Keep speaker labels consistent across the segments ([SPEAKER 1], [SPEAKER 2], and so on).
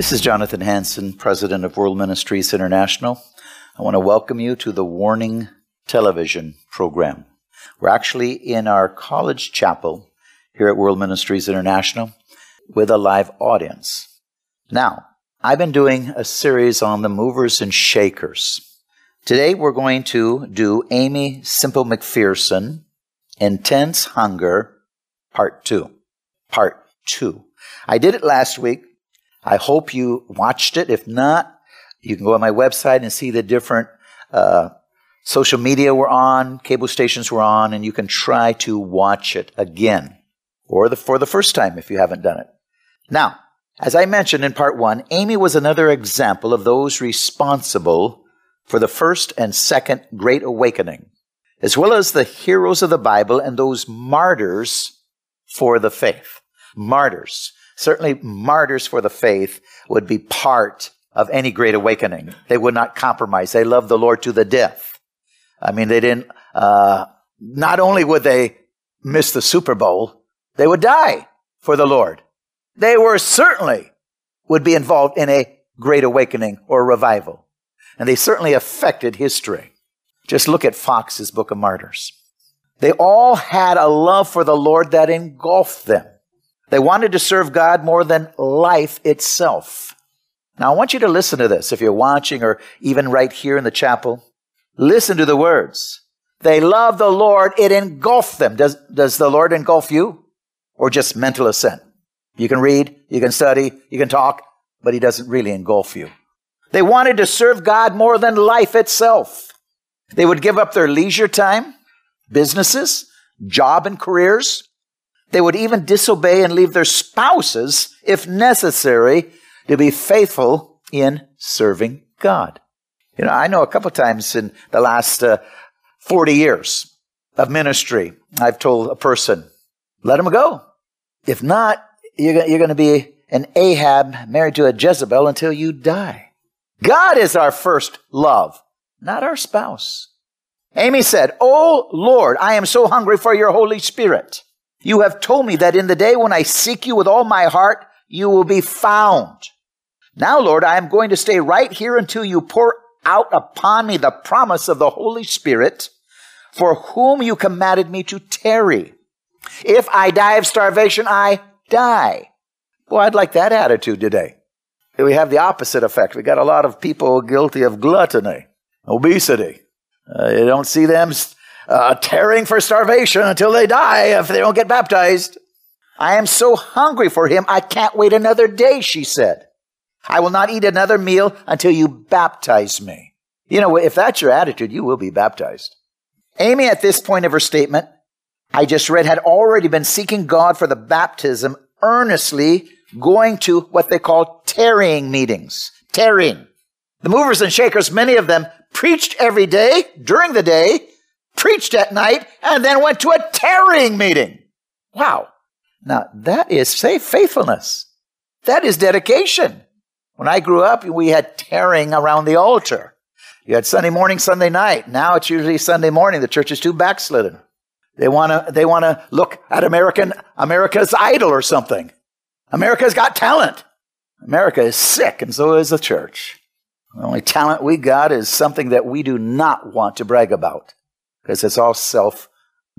[SPEAKER 1] This is Jonathan Hansen, President of World Ministries International. I want to welcome you to the Warning Television program. We're actually in our college chapel here at World Ministries International with a live audience. Now, I've been doing a series on the movers and shakers. Today we're going to do Aimee Semple McPherson, Intense Hunger, Part 2. Part 2. I did it last week. I hope you watched it. If not, you can go on my website and see the different uh, social media we're on, cable stations we're on, and you can try to watch it again or the, for the first time if you haven't done it. Now, as I mentioned in part one, Aimee was another example of those responsible for the first and second Great Awakening, as well as the heroes of the Bible and those martyrs for the faith. Martyrs. Certainly, martyrs for the faith would be part of any Great Awakening. They would not compromise. They loved the Lord to the death. I mean, they didn't, uh, not only would they miss the Super Bowl, they would die for the Lord. They were certainly would be involved in a great awakening or revival. And they certainly affected history. Just look at Foxe's Book of Martyrs. They all had a love for the Lord that engulfed them. They wanted to serve God more than life itself. Now, I want you to listen to this if you're watching or even right here in the chapel. Listen to the words. They love the Lord. It engulfed them. Does, does the Lord engulf you? or just mental assent. You can read, you can study, you can talk, but he doesn't really engulf you. They wanted to serve God more than life itself. They would give up their leisure time, businesses, job and careers. They would even disobey and leave their spouses, if necessary, to be faithful in serving God. You know, I know a couple times in the last uh, 40 years of ministry, I've told a person, let them go. If not, you're, you're going to be an Ahab married to a Jezebel until you die. God is our first love, not our spouse. Aimee said, Oh Lord, I am so hungry for your Holy Spirit. You have told me that in the day when I seek you with all my heart, you will be found. Now, Lord, I am going to stay right here until you pour out upon me the promise of the Holy Spirit, for whom you commanded me to tarry. If I die of starvation, I die. Boy, I'd like that attitude today. We have the opposite effect. We got a lot of people guilty of gluttony, obesity. Uh, you don't see them uh, tearing for starvation until they die if they don't get baptized. I am so hungry for him, I can't wait another day, she said. I will not eat another meal until you baptize me. You know, if that's your attitude, you will be baptized. Aimee, at this point of her statement, I just read had already been seeking God for the baptism, earnestly going to what they call tarrying meetings. Tarrying. The movers and shakers, many of them preached every day during the day, preached at night, and then went to a tarrying meeting. Wow. Now that is faithfulness. That is dedication. When I grew up, we had tarrying around the altar. You had Sunday morning, Sunday night. Now it's usually Sunday morning. The church is too backslidden. They want to they want to look at American America's Idol or something. America's got talent. America is sick, and so is the church. The only talent we got is something that we do not want to brag about because it's all self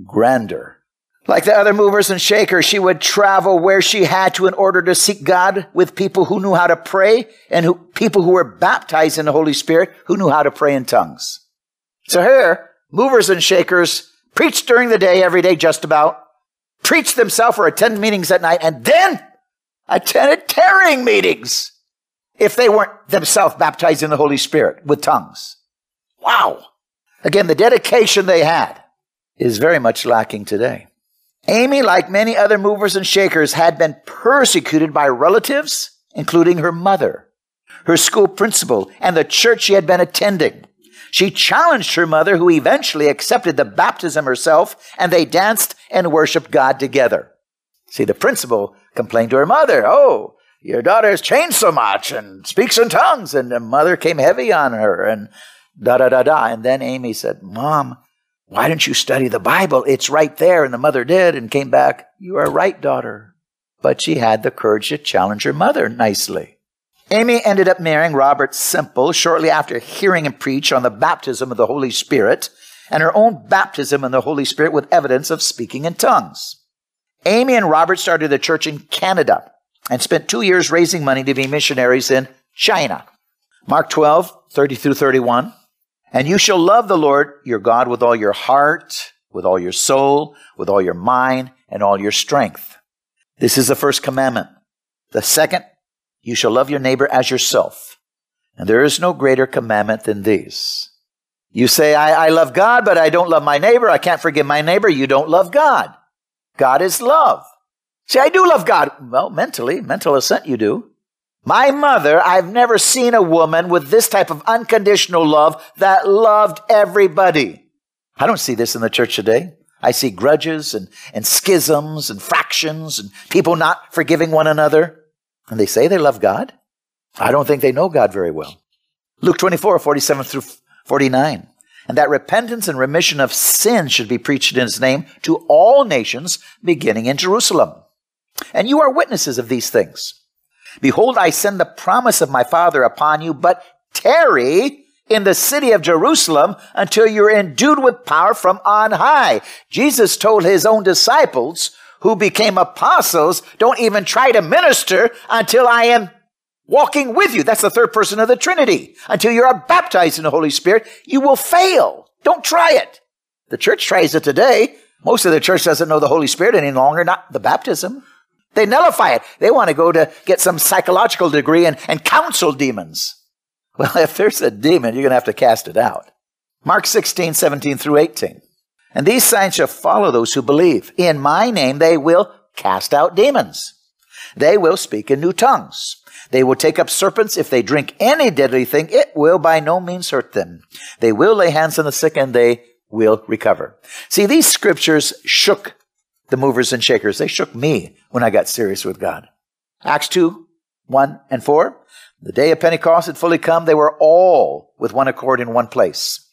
[SPEAKER 1] grandeur. Like the other movers and shakers, she would travel where she had to in order to seek God with people who knew how to pray and who, people who were baptized in the Holy Spirit who knew how to pray in tongues. So here, movers and shakers preached during the day, every day, just about, preached themselves or attended meetings at night, and then attended tarrying meetings if they weren't themselves baptized in the Holy Spirit with tongues. Wow. Again, the dedication they had is very much lacking today. Amy, like many other movers and shakers, had been persecuted by relatives, including her mother, her school principal, and the church she had been attending. She challenged her mother, who eventually accepted the baptism herself, and they danced and worshiped God together. See, the principal complained to her mother, Oh, your daughter has changed so much and speaks in tongues. And the mother came heavy on her and da da da da. And then Aimee said, Mom, why don't you study the Bible? It's right there. And the mother did and came back. You are right, daughter. But she had the courage to challenge her mother nicely. Aimee ended up marrying Robert Semple shortly after hearing him preach on the baptism of the Holy Spirit and her own baptism in the Holy Spirit with evidence of speaking in tongues. Aimee and Robert started a church in Canada and spent two years raising money to be missionaries in China. Mark 12, 30 through 31. And you shall love the Lord your God with all your heart, with all your soul, with all your mind, and all your strength. This is the first commandment. The second, you shall love your neighbor as yourself. And there is no greater commandment than these. You say, I, I love God, but I don't love my neighbor. I can't forgive my neighbor. You don't love God. God is love. See, I do love God. Well, mentally, mental assent you do. My mother, I've never seen a woman with this type of unconditional love that loved everybody. I don't see this in the church today. I see grudges and, and schisms and fractions and people not forgiving one another. And they say they love God. I don't think they know God very well. Luke 24, 47 through 49. And that repentance and remission of sin should be preached in his name to all nations, beginning in Jerusalem. And you are witnesses of these things. Behold, I send the promise of my Father upon you, but tarry in the city of Jerusalem until you're endued with power from on high. Jesus told his own disciples who became apostles, don't even try to minister until I am walking with you. That's the third person of the Trinity. Until you are baptized in the Holy Spirit, you will fail. Don't try it. The church tries it today. Most of the church doesn't know the Holy Spirit any longer, not the baptism. They nullify it. They want to go to get some psychological degree and, and counsel demons. Well, if there's a demon, you're going to have to cast it out. Mark 16, 17 through 18. And these signs shall follow those who believe. In my name they will cast out demons. They will speak in new tongues. They will take up serpents. If they drink any deadly thing, it will by no means hurt them. They will lay hands on the sick and they will recover. See, these scriptures shook the movers and shakers. They shook me when I got serious with God. Acts 2, 1 and 4. The day of Pentecost had fully come. They were all with one accord in one place.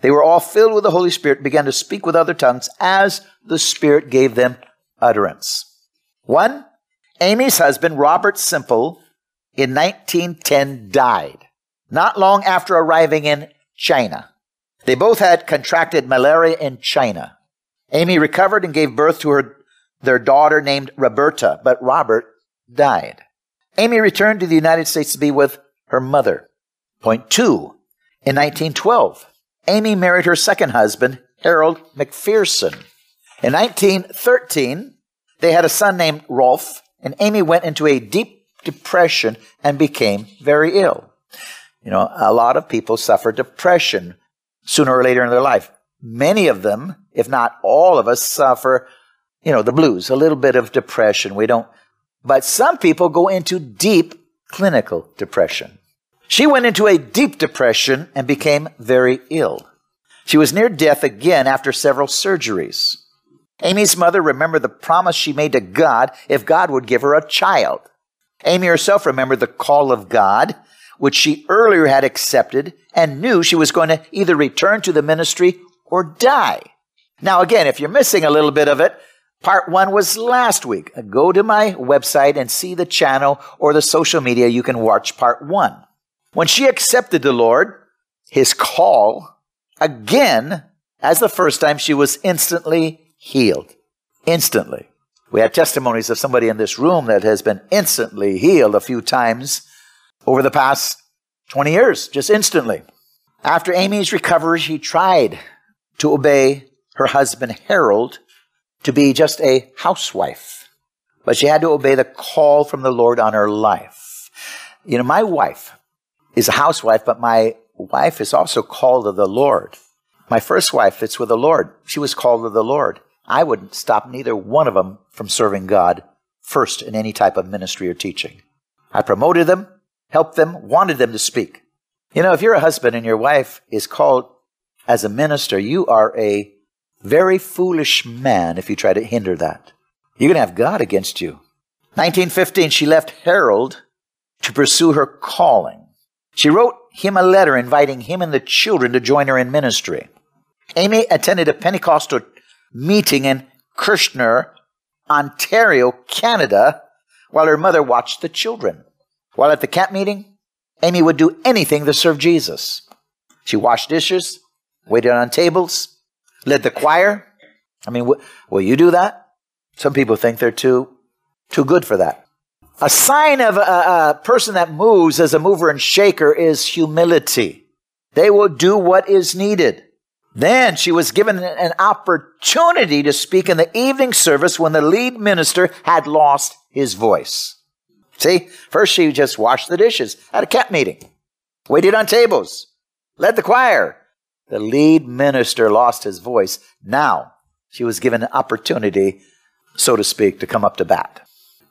[SPEAKER 1] They were all filled with the Holy Spirit, began to speak with other tongues as the Spirit gave them utterance. One, Aimee's husband, Robert Semple, in 1910 died, not long after arriving in China. They both had contracted malaria in China. Aimee recovered and gave birth to her, their daughter named Roberta, but Robert died. Aimee returned to the United States to be with her mother. Point two. In 1912, Aimee married her second husband, Harold McPherson. In 1913, they had a son named Rolf, and Aimee went into a deep depression and became very ill. You know, a lot of people suffer depression sooner or later in their life. Many of them if not all of us, suffer, you know, the blues, a little bit of depression. We don't, but some people go into deep clinical depression. She went into a deep depression and became very ill. She was near death again after several surgeries. Aimee's mother remembered the promise she made to God if God would give her a child. Aimee herself remembered the call of God, which she earlier had accepted and knew she was going to either return to the ministry or die. Now, again, if you're missing a little bit of it, part one was last week. Go to my website and see the channel or the social media. You can watch part one. When she accepted the Lord, his call, again, as the first time, she was instantly healed. instantly. We had testimonies of somebody in this room that has been instantly healed a few times over the past 20 years, just instantly. After Aimee's recovery, she tried to obey her husband Harold to be just a housewife, but she had to obey the call from the Lord on her life. You know, my wife is a housewife, but my wife is also called of the Lord. My first wife, it's with the Lord. She was called of the Lord. I wouldn't stop neither one of them from serving God first in any type of ministry or teaching. I promoted them, helped them, wanted them to speak. You know, if you're a husband and your wife is called as a minister, you are a very foolish man if you try to hinder that. You're going to have God against you. 1915, she left Harold to pursue her calling. She wrote him a letter inviting him and the children to join her in ministry. Aimee attended a Pentecostal meeting in Kitchener, Ontario, Canada, while her mother watched the children. While at the camp meeting, Aimee would do anything to serve Jesus. She washed dishes, waited on tables, led the choir. I mean, will you do that? Some people think they're too, too good for that. A sign of a, a person that moves as a mover and shaker is humility. They will do what is needed. Then she was given an opportunity to speak in the evening service when the lead minister had lost his voice. See, first she just washed the dishes at a camp meeting, waited on tables, led the choir. The lead minister lost his voice. Now she was given an opportunity, so to speak, to come up to bat.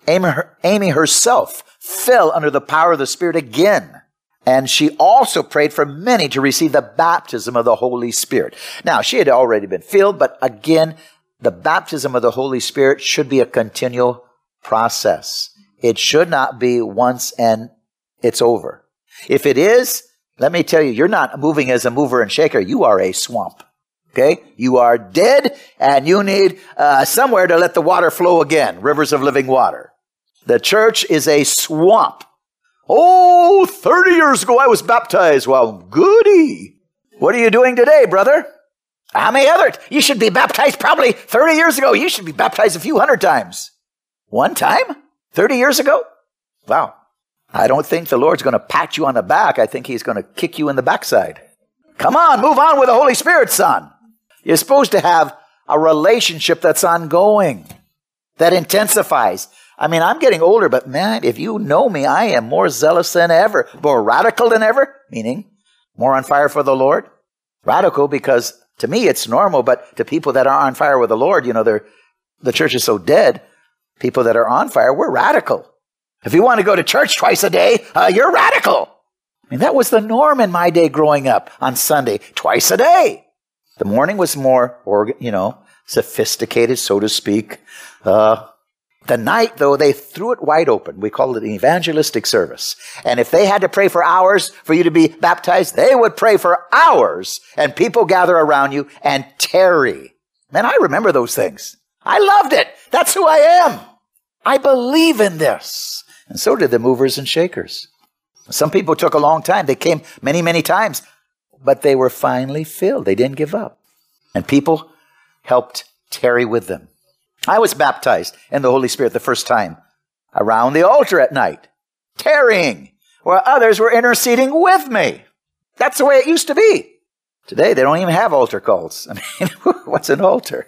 [SPEAKER 1] Aimee, Aimee herself fell under the power of the Spirit again. And she also prayed for many to receive the baptism of the Holy Spirit. Now, she had already been filled, but again, the baptism of the Holy Spirit should be a continual process. It should not be once and it's over. If it is, let me tell you, you're not moving as a mover and shaker. You are a swamp. Okay? You are dead and you need uh, somewhere to let the water flow again. Rivers of living water. The church is a swamp. Oh, 30 years ago I was baptized. Well, goody. What are you doing today, brother? How many other? You should be baptized probably 30 years ago. You should be baptized a few hundred times. One time? 30 years ago? Wow. I don't think the Lord's going to pat you on the back. I think He's going to kick you in the backside. Come on, move on with the Holy Spirit, son. You're supposed to have a relationship that's ongoing, that intensifies. I mean, I'm getting older, but man, if you know me, I am more zealous than ever, more radical than ever, meaning more on fire for the Lord. Radical because to me it's normal, but to people that are on fire with the Lord, you know, the church is so dead. People that are on fire, we're radical. If you want to go to church twice a day, uh, you're radical. I mean, that was the norm in my day growing up on Sunday, twice a day. The morning was more, you know, sophisticated, so to speak. Uh, the night, though, they threw it wide open. We called it an evangelistic service. And if they had to pray for hours for you to be baptized, they would pray for hours and people gather around you and tarry. Man, I remember those things. I loved it. That's who I am. I believe in this. And so did the movers and shakers. Some people took a long time. They came many, many times, but they were finally filled. They didn't give up. And people helped tarry with them. I was baptized in the Holy Spirit the first time around the altar at night, tarrying, while others were interceding with me. That's the way it used to be. Today, they don't even have altar calls. I mean, what's an altar?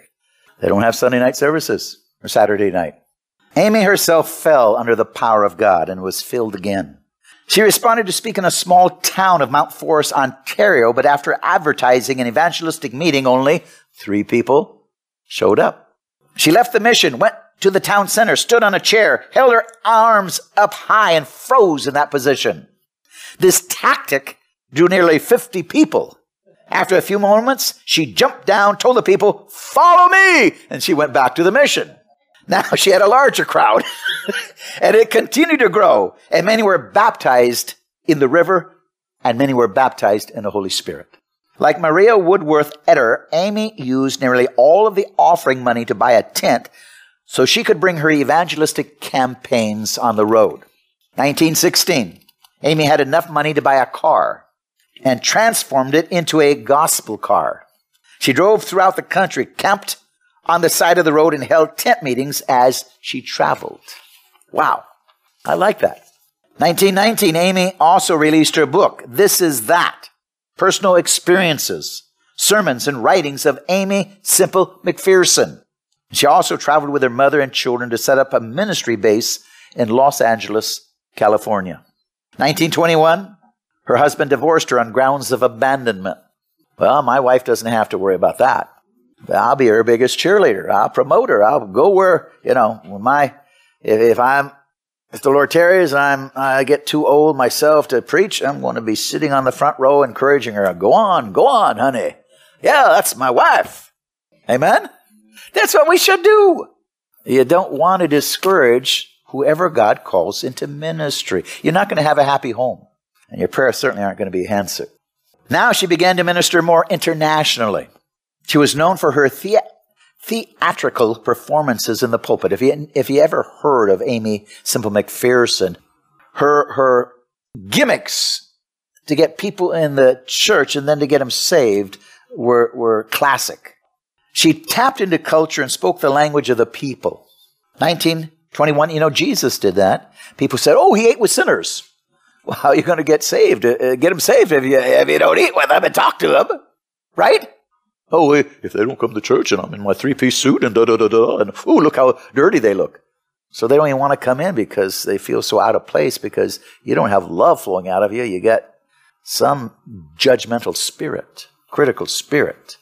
[SPEAKER 1] They don't have Sunday night services or Saturday night. Aimee herself fell under the power of God and was filled again. She responded to speak in a small town of Mount Forest, Ontario, but after advertising an evangelistic meeting, only three people showed up. She left the mission, went to the town center, stood on a chair, held her arms up high, and froze in that position. This tactic drew nearly 50 people. After a few moments, she jumped down, told the people, Follow me! And she went back to the mission. Now she had a larger crowd, and it continued to grow, and many were baptized in the river, and many were baptized in the Holy Spirit. Like Maria Woodworth Etter, Aimee used nearly all of the offering money to buy a tent so she could bring her evangelistic campaigns on the road. 1916, Aimee had enough money to buy a car and transformed it into a gospel car. She drove throughout the country, camped on the side of the road and held tent meetings as she traveled. Wow. I like that. 1919, Aimee also released her book, This Is That Personal Experiences, Sermons and Writings of Aimee Semple McPherson. She also traveled with her mother and children to set up a ministry base in Los Angeles, California. 1921, her husband divorced her on grounds of abandonment. Well, my wife doesn't have to worry about that. I'll be her biggest cheerleader. I'll promote her. I'll go where, you know, when my, if, if I'm, if the Lord tarries and I'm, I get too old myself to preach, I'm going to be sitting on the front row encouraging her. Go on, go on, honey. Yeah, that's my wife. Amen? That's what we should do. You don't want to discourage whoever God calls into ministry. You're not going to have a happy home, and your prayers certainly aren't going to be answered. Now she began to minister more internationally. She was known for her the- theatrical performances in the pulpit. If you, if you ever heard of Aimee Semple McPherson, her, her gimmicks to get people in the church and then to get them saved were, were classic. She tapped into culture and spoke the language of the people. 1921, you know, Jesus did that. People said, oh, he ate with sinners. Well, how are you going to get saved? Uh, get them saved if you, if you don't eat with them and talk to them, right? Oh, eh, if they don't come to church and I'm in my three piece suit and da da da da, and oh, look how dirty they look. So they don't even want to come in because they feel so out of place because you don't have love flowing out of you. You get some judgmental spirit, critical spirit.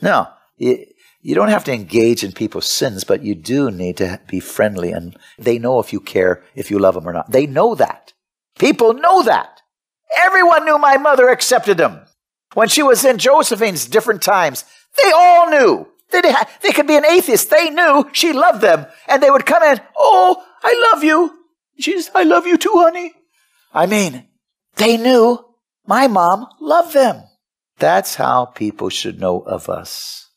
[SPEAKER 1] Now, you don't have to engage in people's sins, but you do need to be friendly and they know if you care, if you love them or not. They know that. People know that. Everyone knew my mother accepted them. When she was in Josephine's different times, they all knew. They, they could be an atheist. They knew she loved them. And they would come in, Oh, I love you. She's, I love you too, honey. I mean, they knew my mom loved them. That's how people should know of us.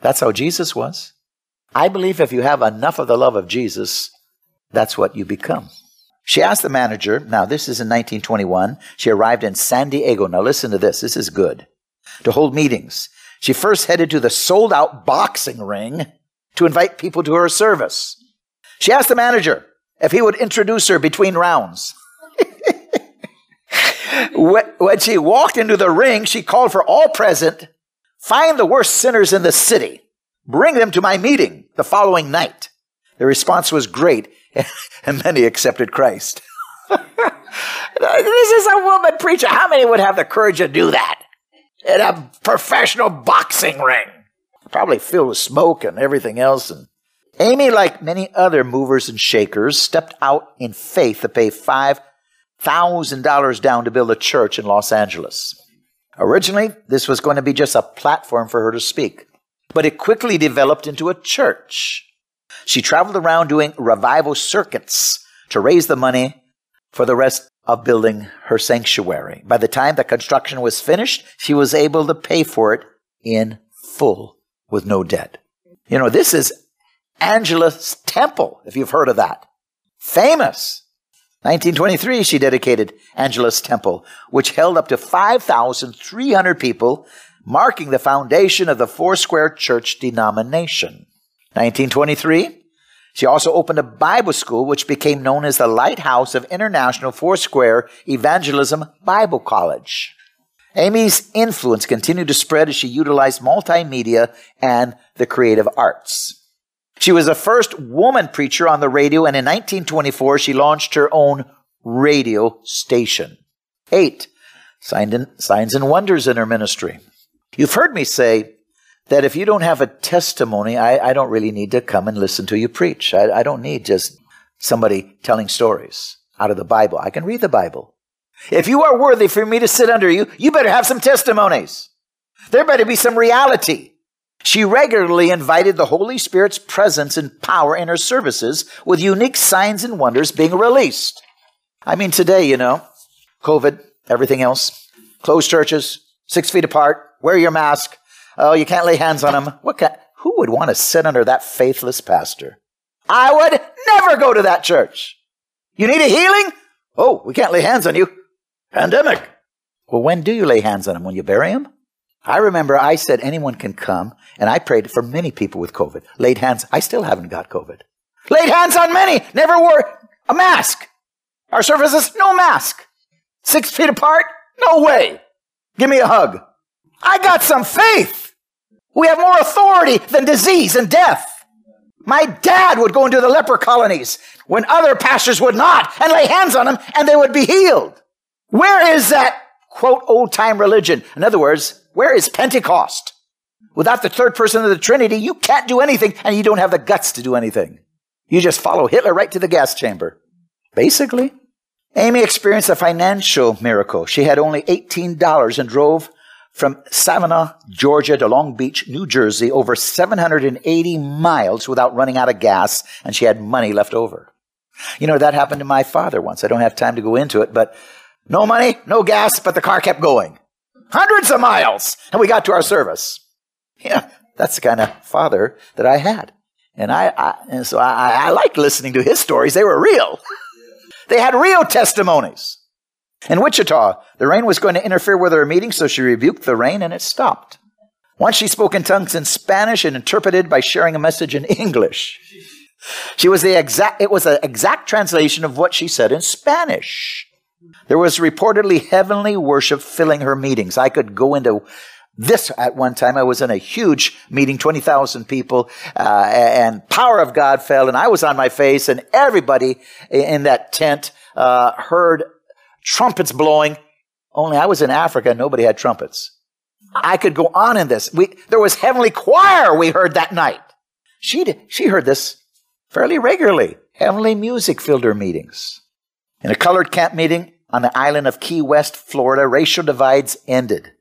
[SPEAKER 1] That's how Jesus was. I believe if you have enough of the love of Jesus, that's what you become. She asked the manager, now this is in 1921, she arrived in San Diego. Now listen to this, this is good. To hold meetings. She first headed to the sold out boxing ring to invite people to her service. She asked the manager if he would introduce her between rounds. when she walked into the ring, she called for all present, find the worst sinners in the city, bring them to my meeting the following night. The response was great and many accepted Christ. this is a woman preacher. How many would have the courage to do that in a professional boxing ring? Probably filled with smoke and everything else. And Aimee, like many other movers and shakers, stepped out in faith to pay five thousand dollars down to build a church in Los Angeles. Originally, this was going to be just a platform for her to speak, but it quickly developed into a church. She traveled around doing revival circuits to raise the money for the rest of building her sanctuary. By the time the construction was finished, she was able to pay for it in full with no debt. You know, this is Angelus Temple, if you've heard of that. Famous. 1923, she dedicated Angelus Temple, which held up to 5,300 people, marking the foundation of the Foursquare Church denomination. 1923, she also opened a Bible school which became known as the Lighthouse of International Foursquare Evangelism Bible College. Aimee's influence continued to spread as she utilized multimedia and the creative arts. She was the first woman preacher on the radio, and in 1924 she launched her own radio station. Eight, signs and wonders in her ministry. You've heard me say that if you don't have a testimony, I, I don't really need to come and listen to you preach. I, I don't need just somebody telling stories out of the Bible. I can read the Bible. If you are worthy for me to sit under you, you better have some testimonies. There better be some reality. She regularly invited the Holy Spirit's presence and power in her services with unique signs and wonders being released. I mean, today, you know, COVID, everything else, closed churches, six feet apart, wear your mask, Oh, you can't lay hands on him. What who would want to sit under that faithless pastor? I would never go to that church. You need a healing? Oh, we can't lay hands on you. Pandemic. Well, when do you lay hands on him? When you bury him? I remember I said anyone can come, and I prayed for many people with COVID. Laid hands. I still haven't got COVID. Laid hands on many. Never wore a mask. Our services, no mask. Six feet apart? No way. Give me a hug. I got some faith. We have more authority than disease and death. My dad would go into the leper colonies when other pastors would not and lay hands on them and they would be healed. Where is that quote old time religion? In other words, where is Pentecost? Without the third person of the Trinity, you can't do anything and you don't have the guts to do anything. You just follow Hitler right to the gas chamber. Basically. Aimee experienced a financial miracle. She had only $18 and drove from Savannah, Georgia to Long Beach, New Jersey, over 780 miles without running out of gas, and she had money left over. You know, that happened to my father once. I don't have time to go into it, but no money, no gas, but the car kept going. Hundreds of miles, and we got to our service. Yeah, that's the kind of father that I had. And I, I and so I, I liked listening to his stories. They were real. They had real testimonies. In Wichita, the rain was going to interfere with her meeting, so she rebuked the rain and it stopped. Once she spoke in tongues in Spanish and interpreted by sharing a message in English. She was the exact, it was an exact translation of what she said in Spanish. There was reportedly heavenly worship filling her meetings. I could go into this at one time. I was in a huge meeting, 20,000 people, uh, and power of God fell, and I was on my face, and everybody in that tent uh, heard trumpets blowing. Only I was in Africa, nobody had trumpets. I could go on in this. We, there was heavenly choir we heard that night. She, did, she heard this fairly regularly. Heavenly music filled her meetings. In a colored camp meeting on the island of Key West, Florida, racial divides ended.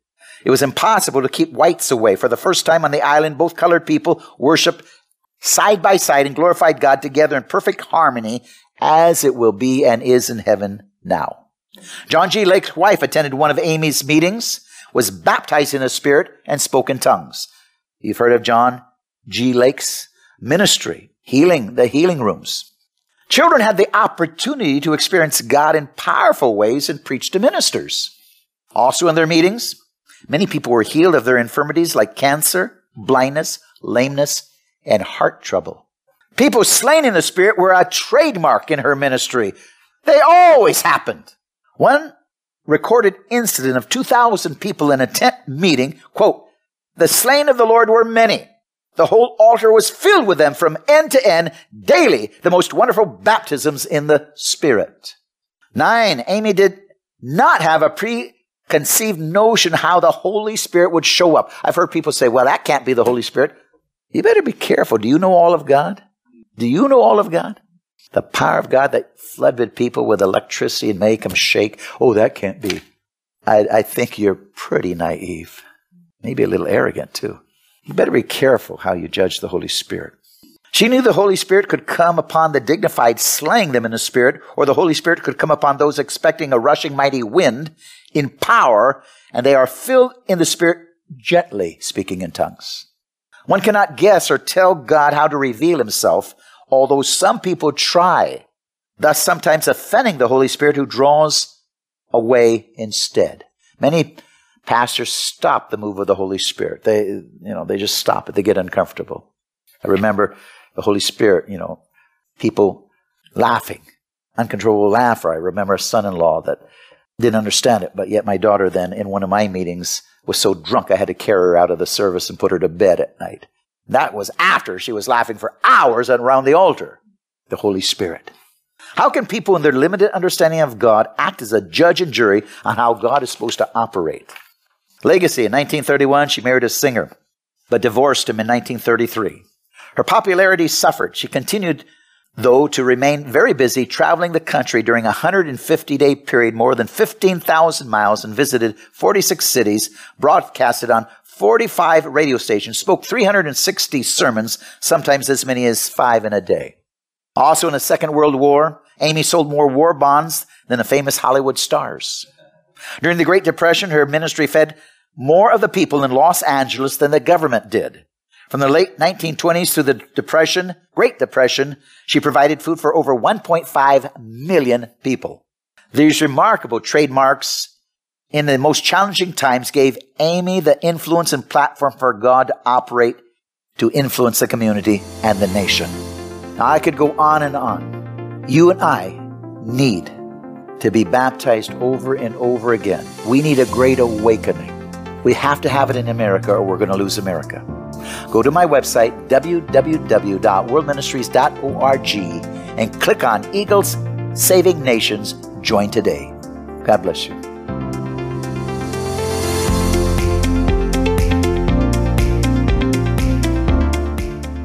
[SPEAKER 1] It was impossible to keep whites away. For the first time on the island, both colored people worshiped side by side and glorified God together in perfect harmony as it will be and is in heaven now. John G. Lake's wife attended one of Aimee's meetings, was baptized in the Spirit, and spoke in tongues. You've heard of John G. Lake's ministry, healing, the healing rooms. Children had the opportunity to experience God in powerful ways and preach to ministers. Also in their meetings, many people were healed of their infirmities like cancer, blindness, lameness, and heart trouble. People slain in the Spirit were a trademark in her ministry. They always happened. One recorded incident of 2,000 people in a tent meeting, quote, the slain of the Lord were many. The whole altar was filled with them from end to end, daily, the most wonderful baptisms in the Spirit. Nine, Aimee did not have a preconceived notion how the Holy Spirit would show up. I've heard people say, well, that can't be the Holy Spirit. You better be careful. Do you know all of God? Do you know all of God? The power of God that flooded people with electricity and make them shake. Oh, that can't be. I, I think you're pretty naive. Maybe a little arrogant too. You better be careful how you judge the Holy Spirit. She knew the Holy Spirit could come upon the dignified, slaying them in the Spirit, or the Holy Spirit could come upon those expecting a rushing mighty wind in power, and they are filled in the Spirit gently speaking in tongues. One cannot guess or tell God how to reveal himself although some people try, thus sometimes offending the Holy Spirit who draws away instead. Many pastors stop the move of the Holy Spirit. They, you know, they just stop it. They get uncomfortable. I remember the Holy Spirit, you know, people laughing, uncontrollable laughter. I remember a son-in-law that didn't understand it, but yet my daughter then in one of my meetings was so drunk I had to carry her out of the service and put her to bed at night. That was after she was laughing for hours around the altar. The Holy Spirit. How can people in their limited understanding of God act as a judge and jury on how God is supposed to operate? Legacy in 1931, she married a singer, but divorced him in 1933. Her popularity suffered. She continued, though, to remain very busy traveling the country during a 150 day period, more than 15,000 miles, and visited 46 cities, broadcasted on 45 radio stations, spoke 360 sermons, sometimes as many as five in a day. Also in the Second World War, Aimee sold more war bonds than the famous Hollywood stars. During the Great Depression, her ministry fed more of the people in Los Angeles than the government did. From the late 1920s through the Depression, Great Depression, she provided food for over 1.5 million people. These remarkable trademarks in the most challenging times gave Aimee the influence and platform for God to operate to influence the community and the nation. Now, I could go on and on. You and I need to be baptized over and over again. We need a great awakening. We have to have it in America or we're going to lose America. Go to my website, www.worldministries.org, and click on Eagles Saving Nations. Join today. God bless you.